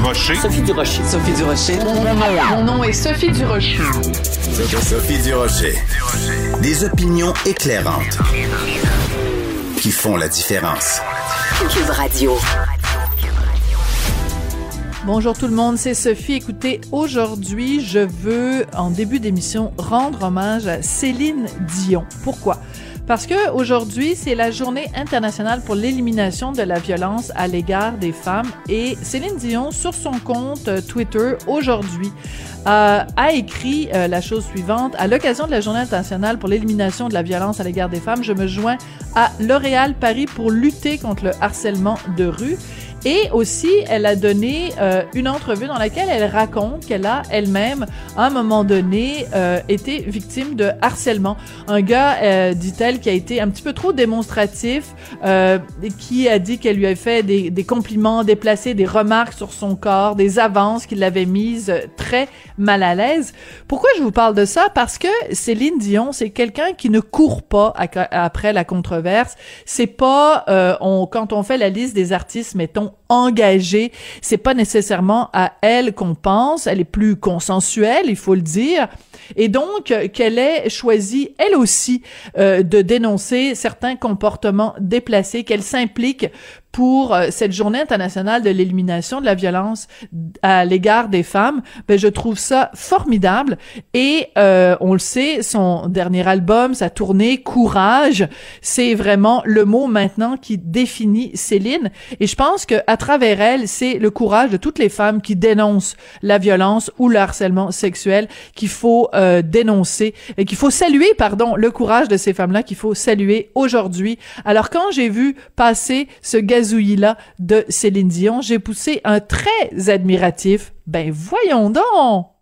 Durocher. Sophie Durocher. Sophie Durocher. Mon nom est Sophie Durocher. Sophie Durocher. Des opinions éclairantes qui font la différence. Cube Radio. Bonjour tout le monde, c'est Sophie. Écoutez, aujourd'hui, je veux, en début d'émission, rendre hommage à Céline Dion. Pourquoi? Parce que aujourd'hui, c'est la journée internationale pour l'élimination de la violence à l'égard des femmes et Céline Dion, sur son compte euh, Twitter aujourd'hui, euh, a écrit euh, la chose suivante. À l'occasion de la journée internationale pour l'élimination de la violence à l'égard des femmes, je me joins à L'Oréal Paris pour lutter contre le harcèlement de rue. Et aussi, elle a donné une entrevue dans laquelle elle raconte qu'elle a elle-même, à un moment donné, été victime de harcèlement. Un gars, dit-elle, qui a été un petit peu trop démonstratif, euh, qui a dit qu'elle lui avait fait des, compliments déplacés, des remarques sur son corps, des avances qui l'avaient mise très mal à l'aise. Pourquoi je vous parle de ça? Parce que Céline Dion, c'est quelqu'un qui ne court pas après la controverse. C'est pas, on, quand on fait la liste des artistes, mettons, engagée. C'est pas nécessairement à elle qu'on pense. Elle est plus consensuelle, il faut le dire. Et donc, qu'elle ait choisi, elle aussi, euh, de dénoncer certains comportements déplacés, qu'elle s'implique pour euh, cette journée internationale de l'élimination de la violence à l'égard des femmes, ben je trouve ça formidable et euh, on le sait, son dernier album, sa tournée Courage, c'est vraiment le mot maintenant qui définit Céline. Et je pense que à travers elle, c'est le courage de toutes les femmes qui dénoncent la violence ou le harcèlement sexuel qu'il faut euh, dénoncer et qu'il faut saluer pardon, le courage de ces femmes-là qu'il faut saluer aujourd'hui. Alors quand j'ai vu passer ce là de Céline Dion, j'ai poussé un très admiratif. Ben voyons donc!